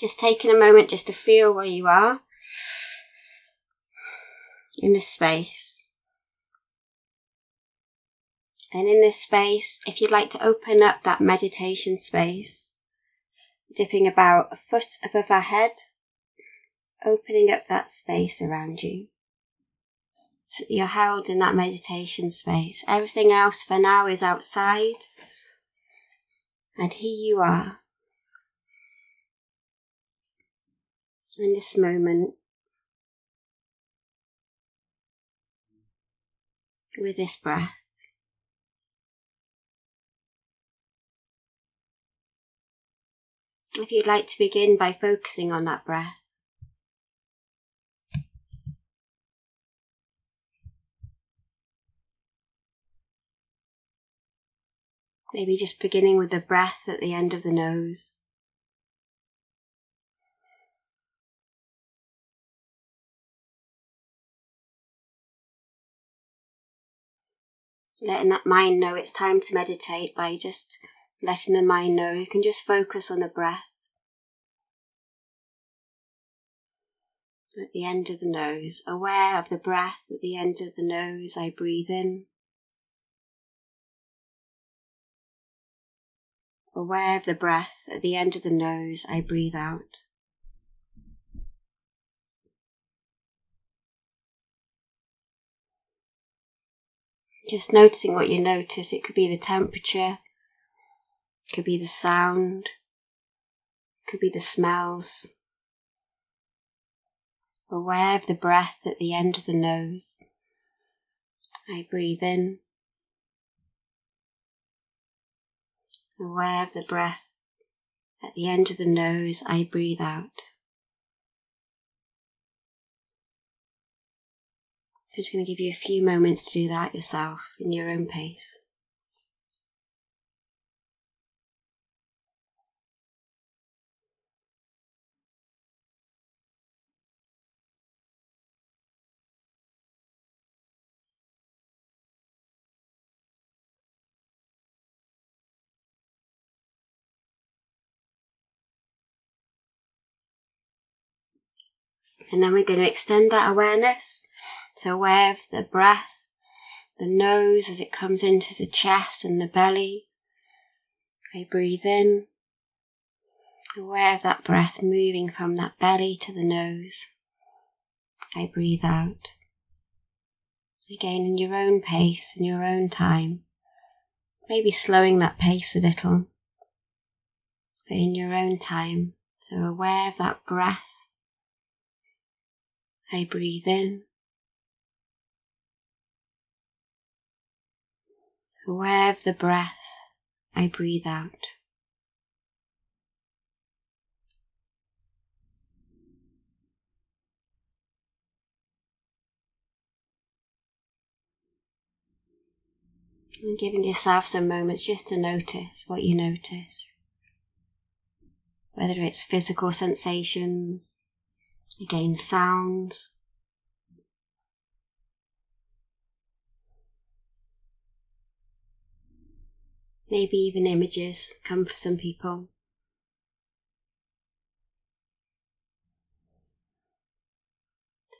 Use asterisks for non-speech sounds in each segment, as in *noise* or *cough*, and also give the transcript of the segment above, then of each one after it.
Just taking a moment just to feel where you are in this space. And in this space, if you'd like to open up that meditation space, dipping about a foot above our head, opening up that space around you. So you're held in that meditation space. Everything else for now is outside. And here you are. In this moment, with this breath. If you'd like to begin by focusing on that breath, maybe just beginning with the breath at the end of the nose. Letting that mind know it's time to meditate by just letting the mind know you can just focus on the breath. At the end of the nose, aware of the breath at the end of the nose, I breathe in. Aware of the breath at the end of the nose, I breathe out. Just noticing what you notice. It could be the temperature, it could be the sound, it could be the smells. Aware of the breath at the end of the nose. I breathe in. Aware of the breath at the end of the nose, I breathe out. I'm just going to give you a few moments to do that yourself in your own pace. And then we're going to extend that awareness so aware of the breath, the nose as it comes into the chest and the belly. I breathe in, aware of that breath moving from that belly to the nose. I breathe out. Again, in your own pace, in your own time. Maybe slowing that pace a little, but in your own time. So aware of that breath. I breathe in. Aware of the breath, I breathe out. And giving yourself some moments just to notice what you notice. Whether it's physical sensations, again sounds, maybe even images come for some people.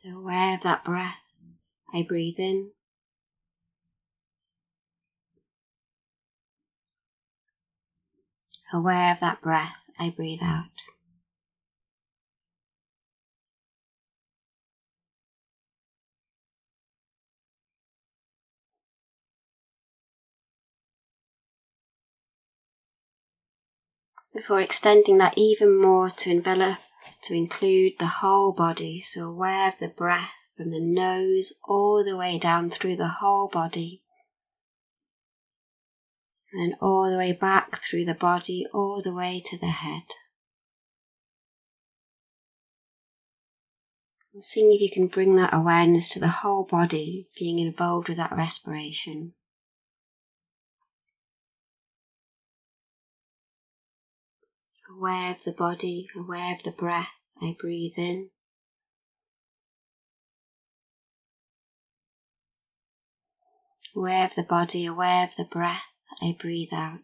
So aware of that breath, I breathe in. Aware of that breath, I breathe out. Before extending that even more to envelop, to include the whole body. So aware of the breath from the nose all the way down through the whole body. And then all the way back through the body, all the way to the head. And seeing if you can bring that awareness to the whole body, being involved with that respiration. Aware of the body, aware of the breath. I breathe in. Aware of the body, aware of the breath. I breathe out.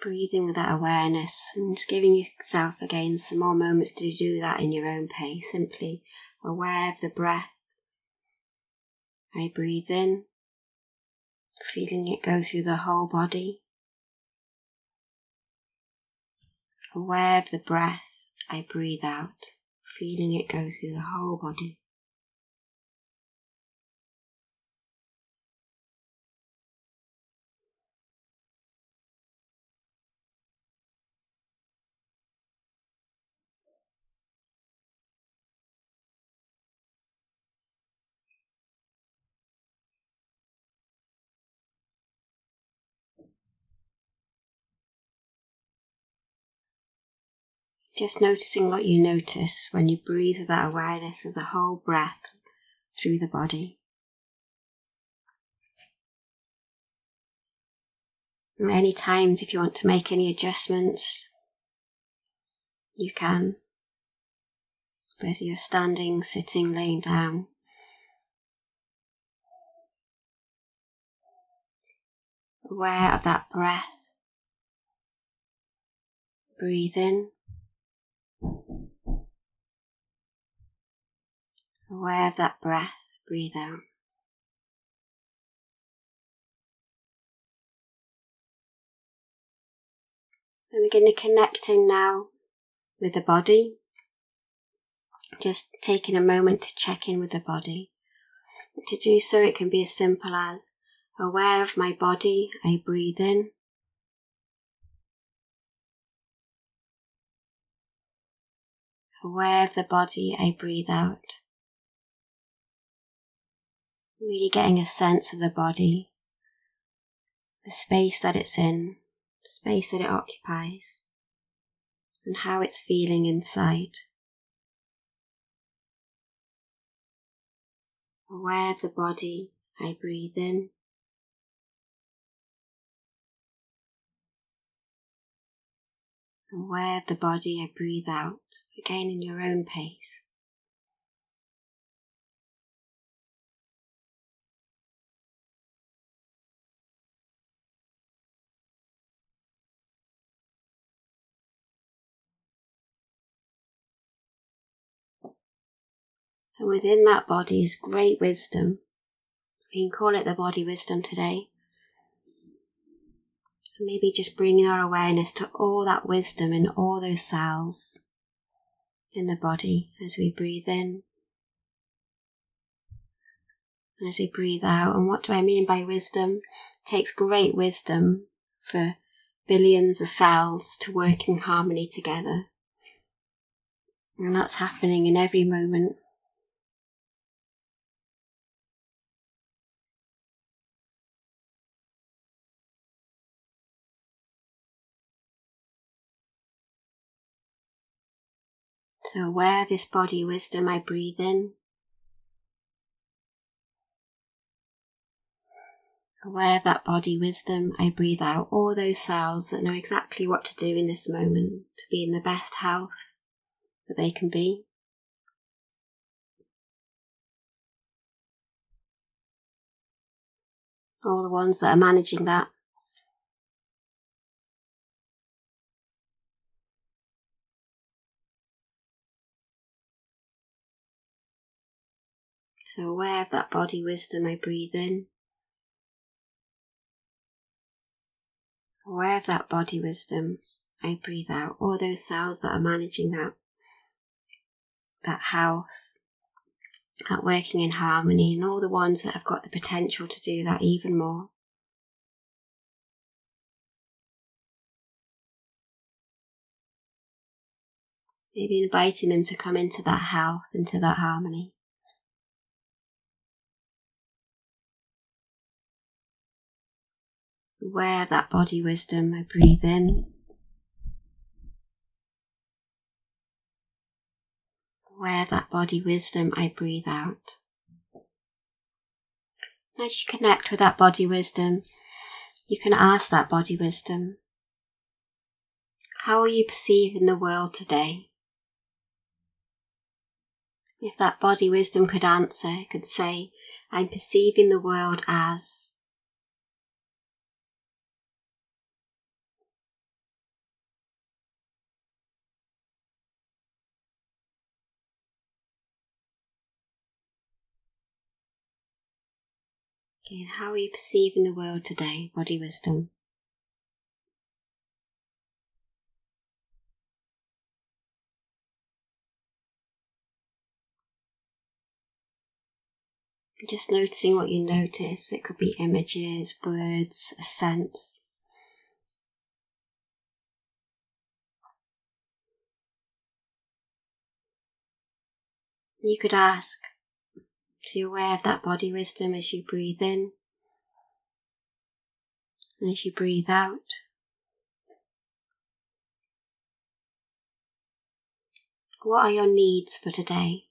Breathing with that awareness and just giving yourself again some more moments to do that in your own pace, simply aware of the breath. I breathe in, feeling it go through the whole body. Aware of the breath, I breathe out, feeling it go through the whole body. Just noticing what you notice when you breathe with that awareness of the whole breath through the body. Many times, if you want to make any adjustments, you can. Whether you're standing, sitting, laying down. Aware of that breath. Breathe in. Aware of that breath, breathe out. And we're going to connect in now with the body. Just taking a moment to check in with the body. to do so, it can be as simple as aware of my body, I breathe in. Aware of the body, I breathe out. Really getting a sense of the body, the space that it's in, the space that it occupies, and how it's feeling inside. Aware of the body, I breathe in. Aware of the body, I breathe out, again in your own pace. And within that body is great wisdom. We can call it the body wisdom today. And maybe just bringing our awareness to all that wisdom in all those cells in the body as we breathe in and as we breathe out. And what do I mean by wisdom? It takes great wisdom for billions of cells to work in harmony together. And that's happening in every moment So, aware of this body wisdom, I breathe in. Aware of that body wisdom, I breathe out all those cells that know exactly what to do in this moment to be in the best health that they can be. All the ones that are managing that So, aware of that body wisdom, I breathe in. Aware of that body wisdom, I breathe out. All those cells that are managing that, that health, that working in harmony, and all the ones that have got the potential to do that even more. Maybe inviting them to come into that health, into that harmony. Aware of that body wisdom, I breathe in. Aware of that body wisdom, I breathe out. As you connect with that body wisdom, you can ask that body wisdom, How are you perceiving the world today? If that body wisdom could answer, could say, I'm perceiving the world as Again, how are you perceiving the world today, body wisdom? Just noticing what you notice. It could be images, words, a sense. You could ask, so you're aware of that body wisdom as you breathe in and as you breathe out. What are your needs for today?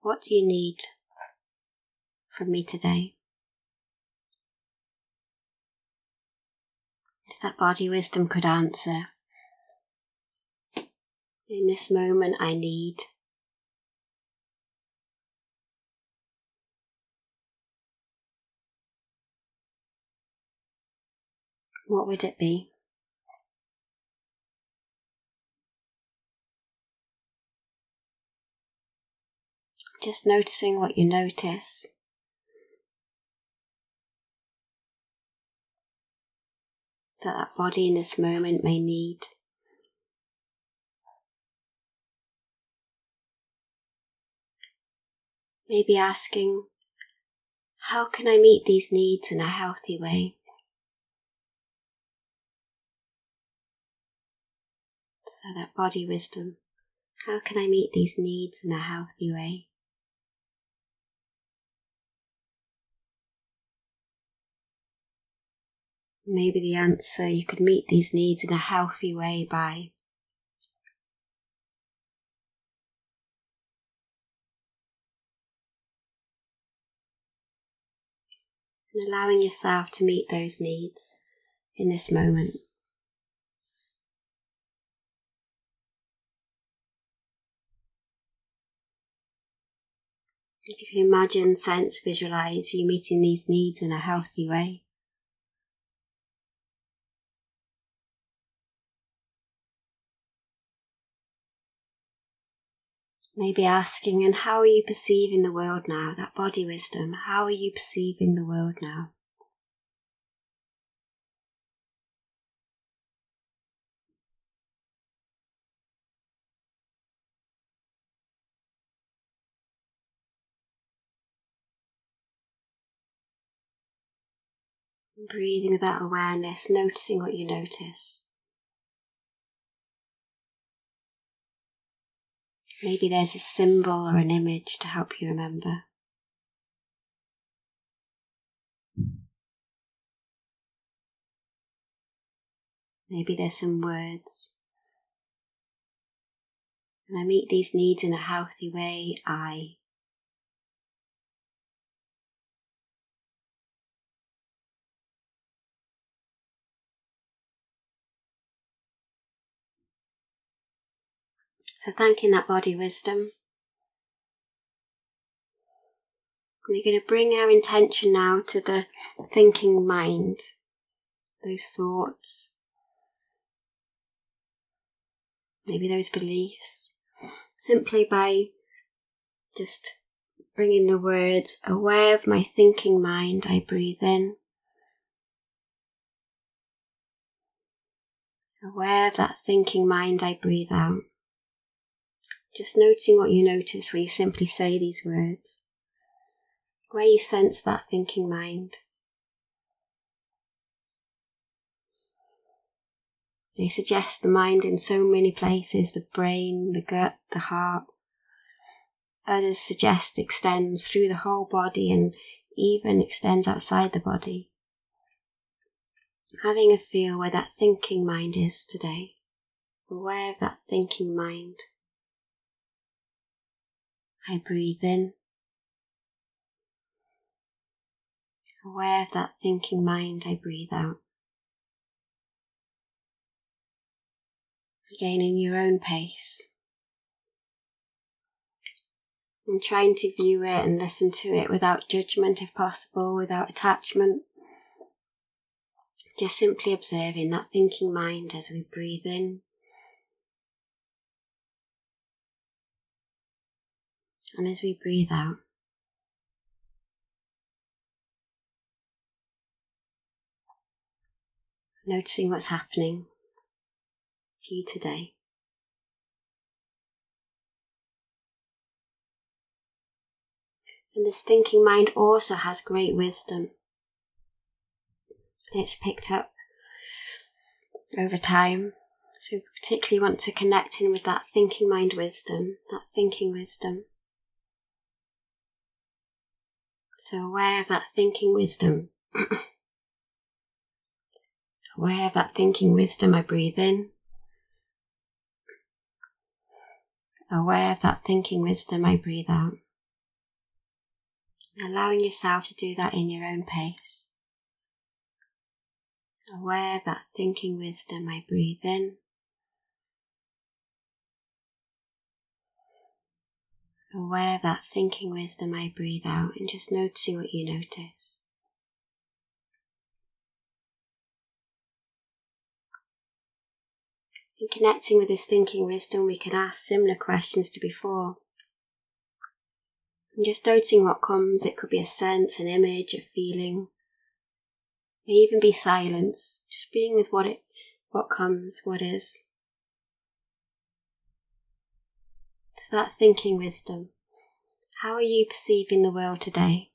What do you need from me today? If that body wisdom could answer, in this moment I need what would it be? Just noticing what you notice. That that body in this moment may need. Maybe asking, how can I meet these needs in a healthy way? So that body wisdom. How can I meet these needs in a healthy way? Maybe the answer you could meet these needs in a healthy way by allowing yourself to meet those needs in this moment. If you can imagine, sense, visualize you meeting these needs in a healthy way. Maybe asking, and how are you perceiving the world now? That body wisdom, how are you perceiving the world now? Breathing with that awareness, noticing what you notice. Maybe there's a symbol or an image to help you remember. Maybe there's some words. And I meet these needs in a healthy way, I. So, thanking that body wisdom. We're going to bring our intention now to the thinking mind, those thoughts, maybe those beliefs, simply by just bringing the words, aware of my thinking mind, I breathe in. Aware of that thinking mind, I breathe out. Just noticing what you notice when you simply say these words, where you sense that thinking mind. They suggest the mind in so many places the brain, the gut, the heart. Others suggest extends through the whole body and even extends outside the body. Having a feel where that thinking mind is today, aware of that thinking mind. I breathe in, aware of that thinking mind, I breathe out. Again, in your own pace. And trying to view it and listen to it without judgment, if possible, without attachment. Just simply observing that thinking mind as we breathe in And as we breathe out, noticing what's happening for you today. And this thinking mind also has great wisdom that's picked up over time. So, we particularly want to connect in with that thinking mind wisdom, that thinking wisdom. So aware of that thinking wisdom. *clears throat* aware of that thinking wisdom, I breathe in. Aware of that thinking wisdom, I breathe out. Allowing yourself to do that in your own pace. Aware of that thinking wisdom, I breathe in. Aware of that thinking wisdom, I breathe out and just noticing what you notice. In connecting with this thinking wisdom, we can ask similar questions to before. And just noting what comes, it could be a sense, an image, a feeling, may even be silence, just being with what it what comes, what is. That thinking wisdom. How are you perceiving the world today?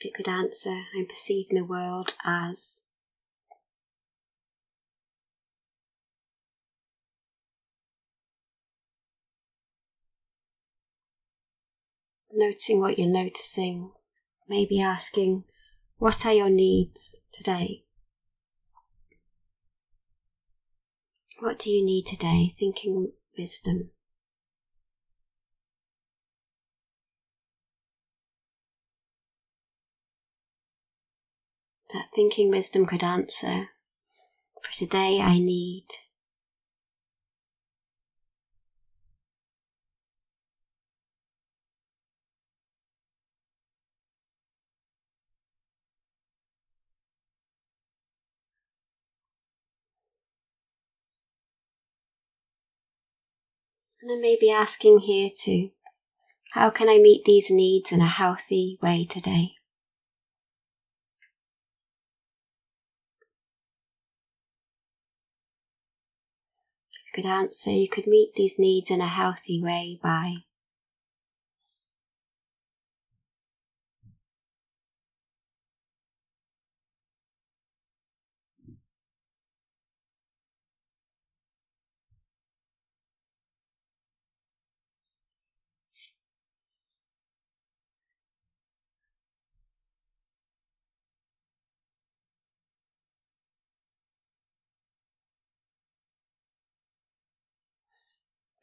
If it could answer, I'm perceiving the world as noticing what you're noticing, maybe asking, What are your needs today? What do you need today? Thinking wisdom. That thinking wisdom could answer, For today I need And I may be asking here too, how can I meet these needs in a healthy way today? Could answer, you could meet these needs in a healthy way by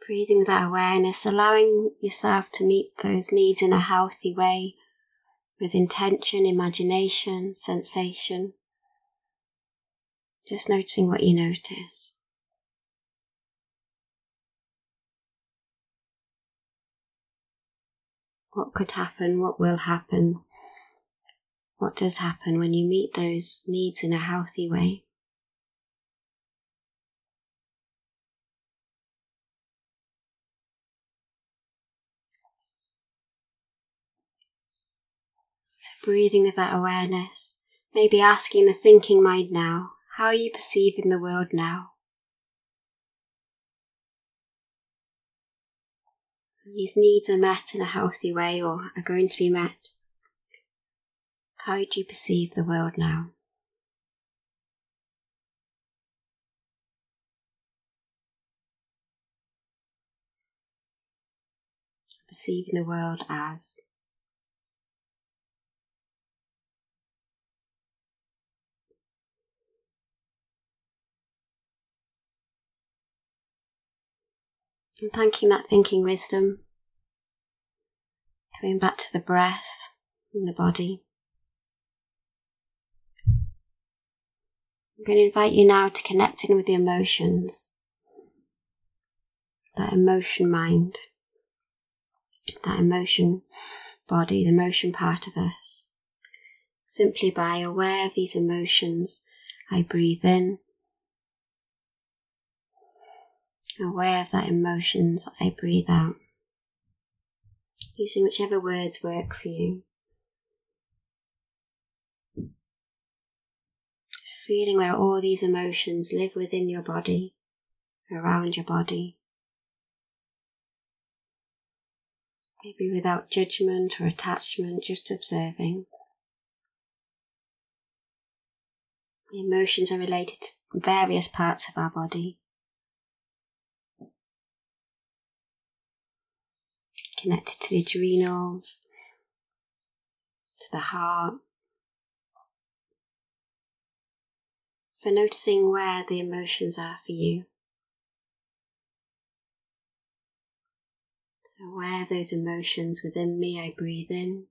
breathing with that awareness, allowing yourself to meet those needs in a healthy way with intention, imagination, sensation. Just noticing what you notice. What could happen? What will happen? What does happen when you meet those needs in a healthy way? Breathing with that awareness, maybe asking the thinking mind now, how are you perceiving the world now? These needs are met in a healthy way or are going to be met. How do you perceive the world now? Perceiving the world as Thanking that thinking wisdom. Coming back to the breath and the body. I'm going to invite you now to connect in with the emotions. That emotion mind. That emotion body, the emotion part of us. Simply by aware of these emotions, I breathe in aware of that emotions I breathe out, using whichever words work for you. feeling where all these emotions live within your body, around your body. Maybe without judgment or attachment, just observing. The emotions are related to various parts of our body. Connected to the adrenals, to the heart. For noticing where the emotions are for you. So, where those emotions within me, I breathe in.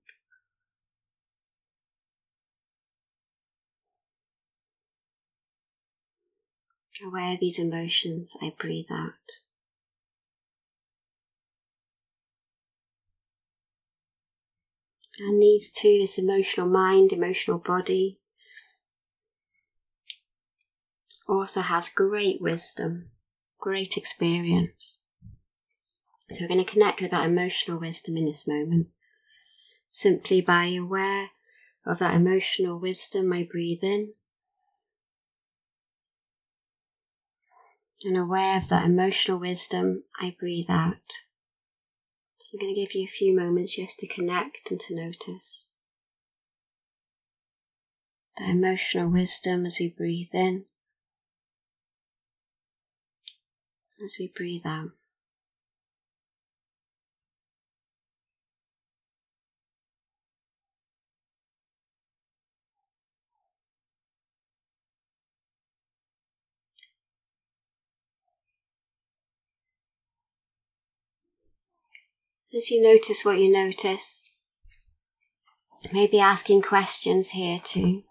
Aware of these emotions, I breathe out. And these two, this emotional mind, emotional body, also has great wisdom, great experience. So we're going to connect with that emotional wisdom in this moment. Simply by aware of that emotional wisdom, I breathe in. And aware of that emotional wisdom, I breathe out. I'm going to give you a few moments just to connect and to notice. the emotional wisdom as we breathe in, as we breathe out. As you notice what you notice, maybe asking questions here too.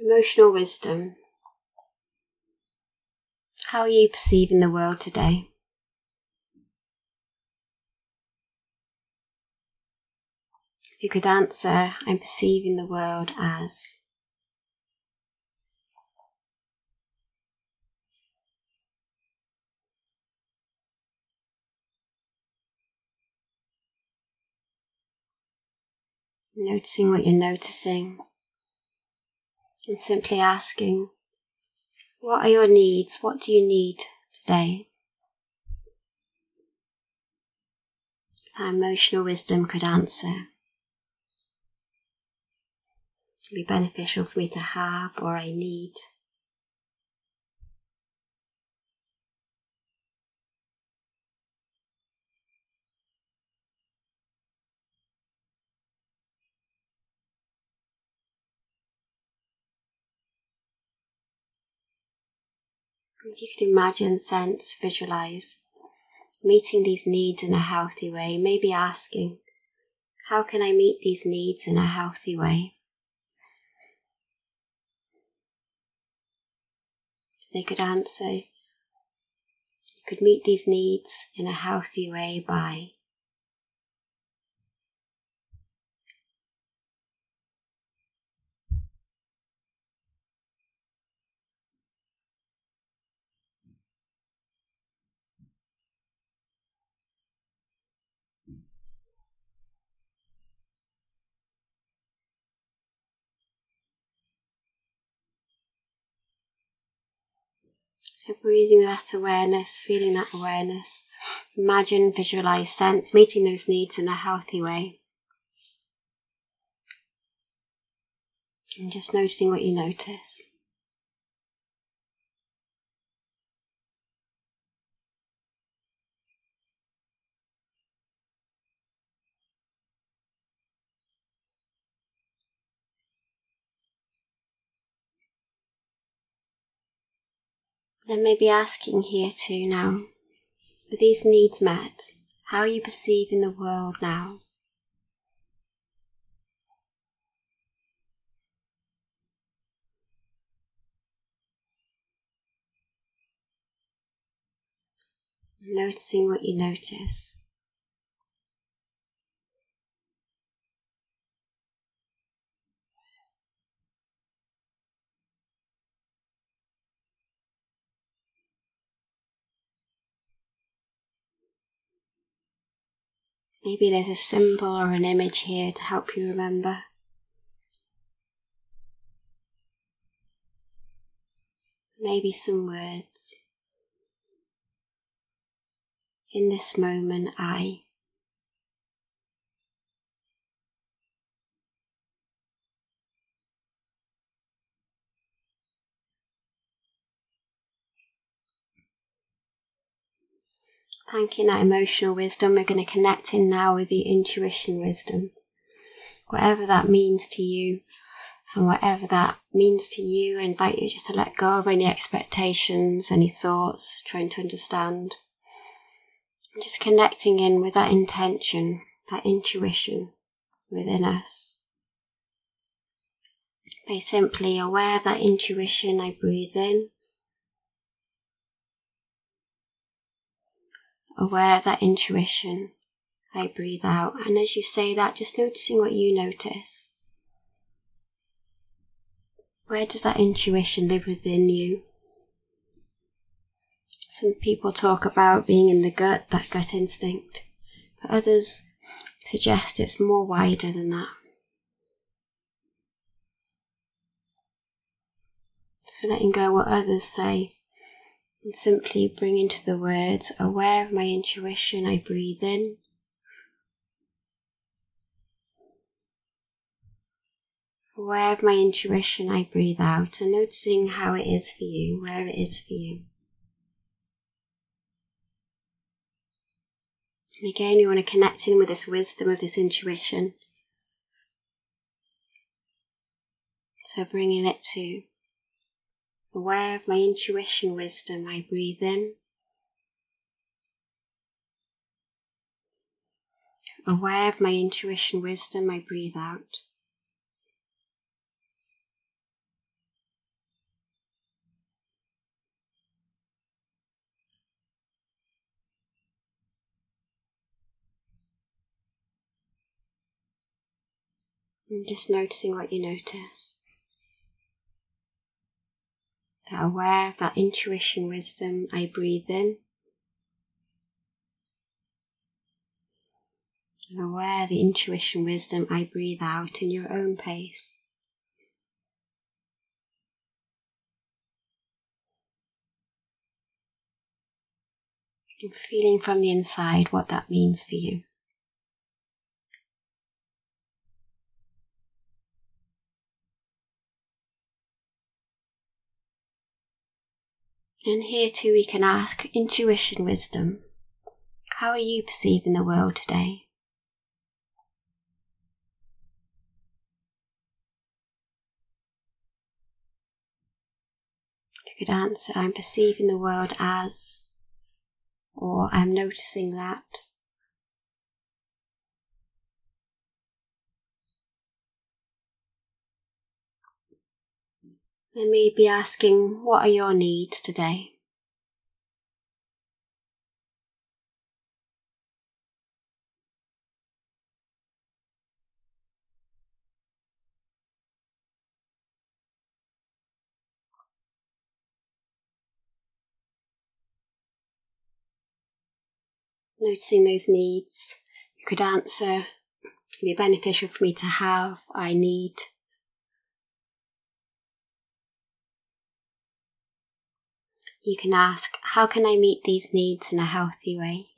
Emotional wisdom. How are you perceiving the world today? If you could answer, I'm perceiving the world as noticing what you're noticing, and simply asking, What are your needs? What do you need today? That emotional wisdom could answer. It'd be beneficial for me to have or I need. You could imagine, sense, visualize meeting these needs in a healthy way, maybe asking, How can I meet these needs in a healthy way? They could answer, You could meet these needs in a healthy way by So breathing that awareness, feeling that awareness. Imagine, visualize, sense, meeting those needs in a healthy way. And just noticing what you notice. Then maybe asking here too now, with these needs met, how you perceiving the world now? Noticing what you notice. Maybe there's a symbol or an image here to help you remember. Maybe some words. In this moment, I. Thanking that emotional wisdom, we're going to connect in now with the intuition wisdom. Whatever that means to you, and whatever that means to you, I invite you just to let go of any expectations, any thoughts, trying to understand. Just connecting in with that intention, that intuition within us. By simply aware of that intuition, I breathe in. Aware of that intuition, I breathe out. And as you say that, just noticing what you notice. Where does that intuition live within you? Some people talk about being in the gut, that gut instinct, but others suggest it's more wider than that. So letting go what others say and simply bring into the words, aware of my intuition, I breathe in. Aware of my intuition, I breathe out and noticing how it is for you, where it is for you. And again, you want to connect in with this wisdom of this intuition. So bringing it to aware of my intuition wisdom, I breathe in. Aware of my intuition wisdom, I breathe out. And just noticing what you notice. That aware of that intuition wisdom, I breathe in. And aware the intuition wisdom, I breathe out in your own pace. And feeling from the inside what that means for you. And here too we can ask intuition wisdom. How are you perceiving the world today? You could answer, I'm perceiving the world as, or I'm noticing that. They may be asking, What are your needs today? Noticing those needs, you could answer, It'd be beneficial for me to have, I need. You can ask, How can I meet these needs in a healthy way?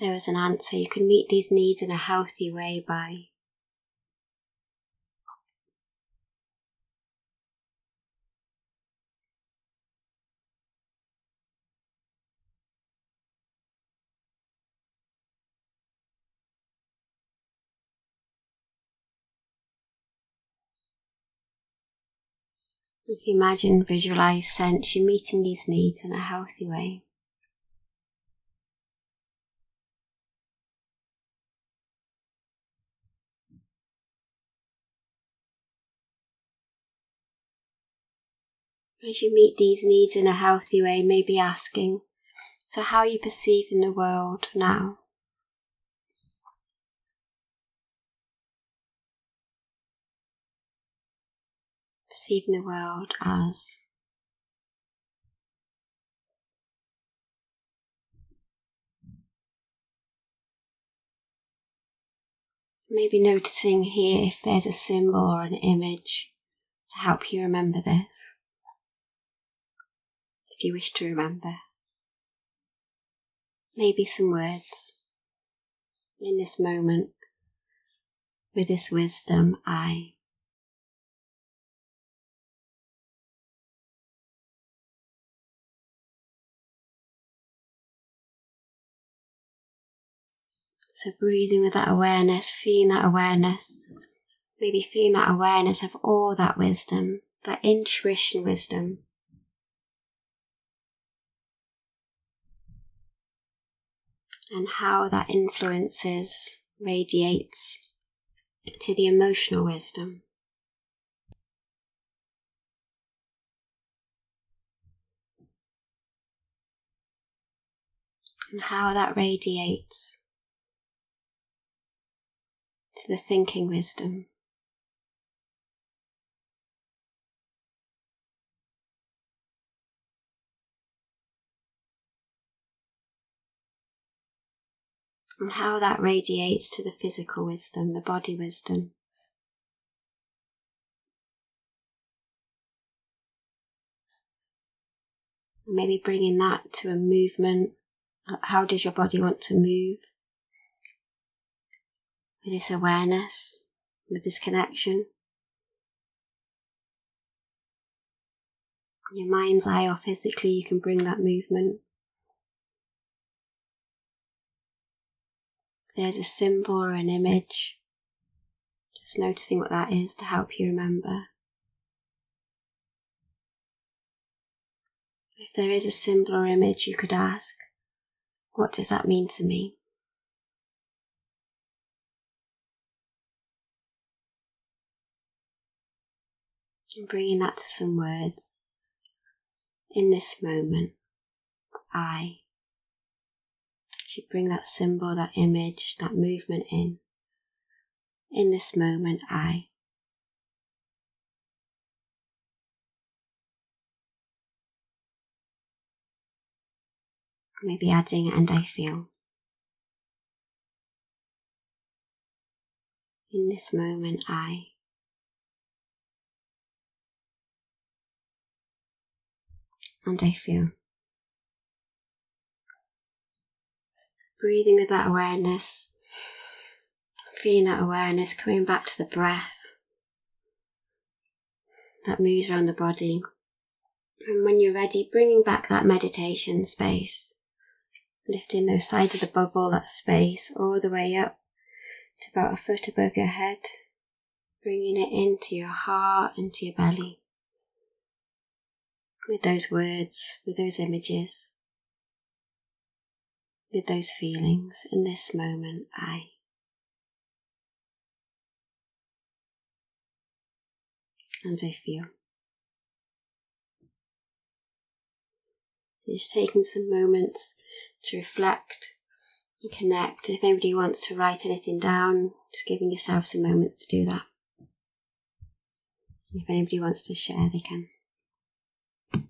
There is an answer. You can meet these needs in a healthy way by If you imagine, visualize, sense you're meeting these needs in a healthy way. As you meet these needs in a healthy way, maybe asking, so how are you perceiving the world now? Perceiving the world as maybe noticing here if there's a symbol or an image to help you remember this. If you wish to remember, maybe some words in this moment with this wisdom I. So breathing with that awareness, feeling that awareness, maybe feeling that awareness of all that wisdom, that intuition wisdom. And how that influences, radiates to the emotional wisdom. And how that radiates to the thinking wisdom. And how that radiates to the physical wisdom, the body wisdom. Maybe bringing that to a movement. How does your body want to move? With this awareness, with this connection. In Your mind's eye or physically, you can bring that movement. there's a symbol or an image, just noticing what that is to help you remember. If there is a symbol or image, you could ask, What does that mean to me? And bringing that to some words. In this moment, I should bring that symbol, that image, that movement in. In this moment, I. Maybe adding, and I feel. In this moment, I. and I feel. breathing with that awareness, feeling that awareness coming back to the breath that moves around the body. And when you're ready, bringing back that meditation space, lifting those sides of the bubble, that space, all the way up to about a foot above your head, bringing it into your heart, into your belly with those words, with those images, with those feelings in this moment, I. And I feel. Just taking some moments to reflect and connect. And if anybody wants to write anything down, just giving yourself some moments to do that. If anybody wants to share, they can.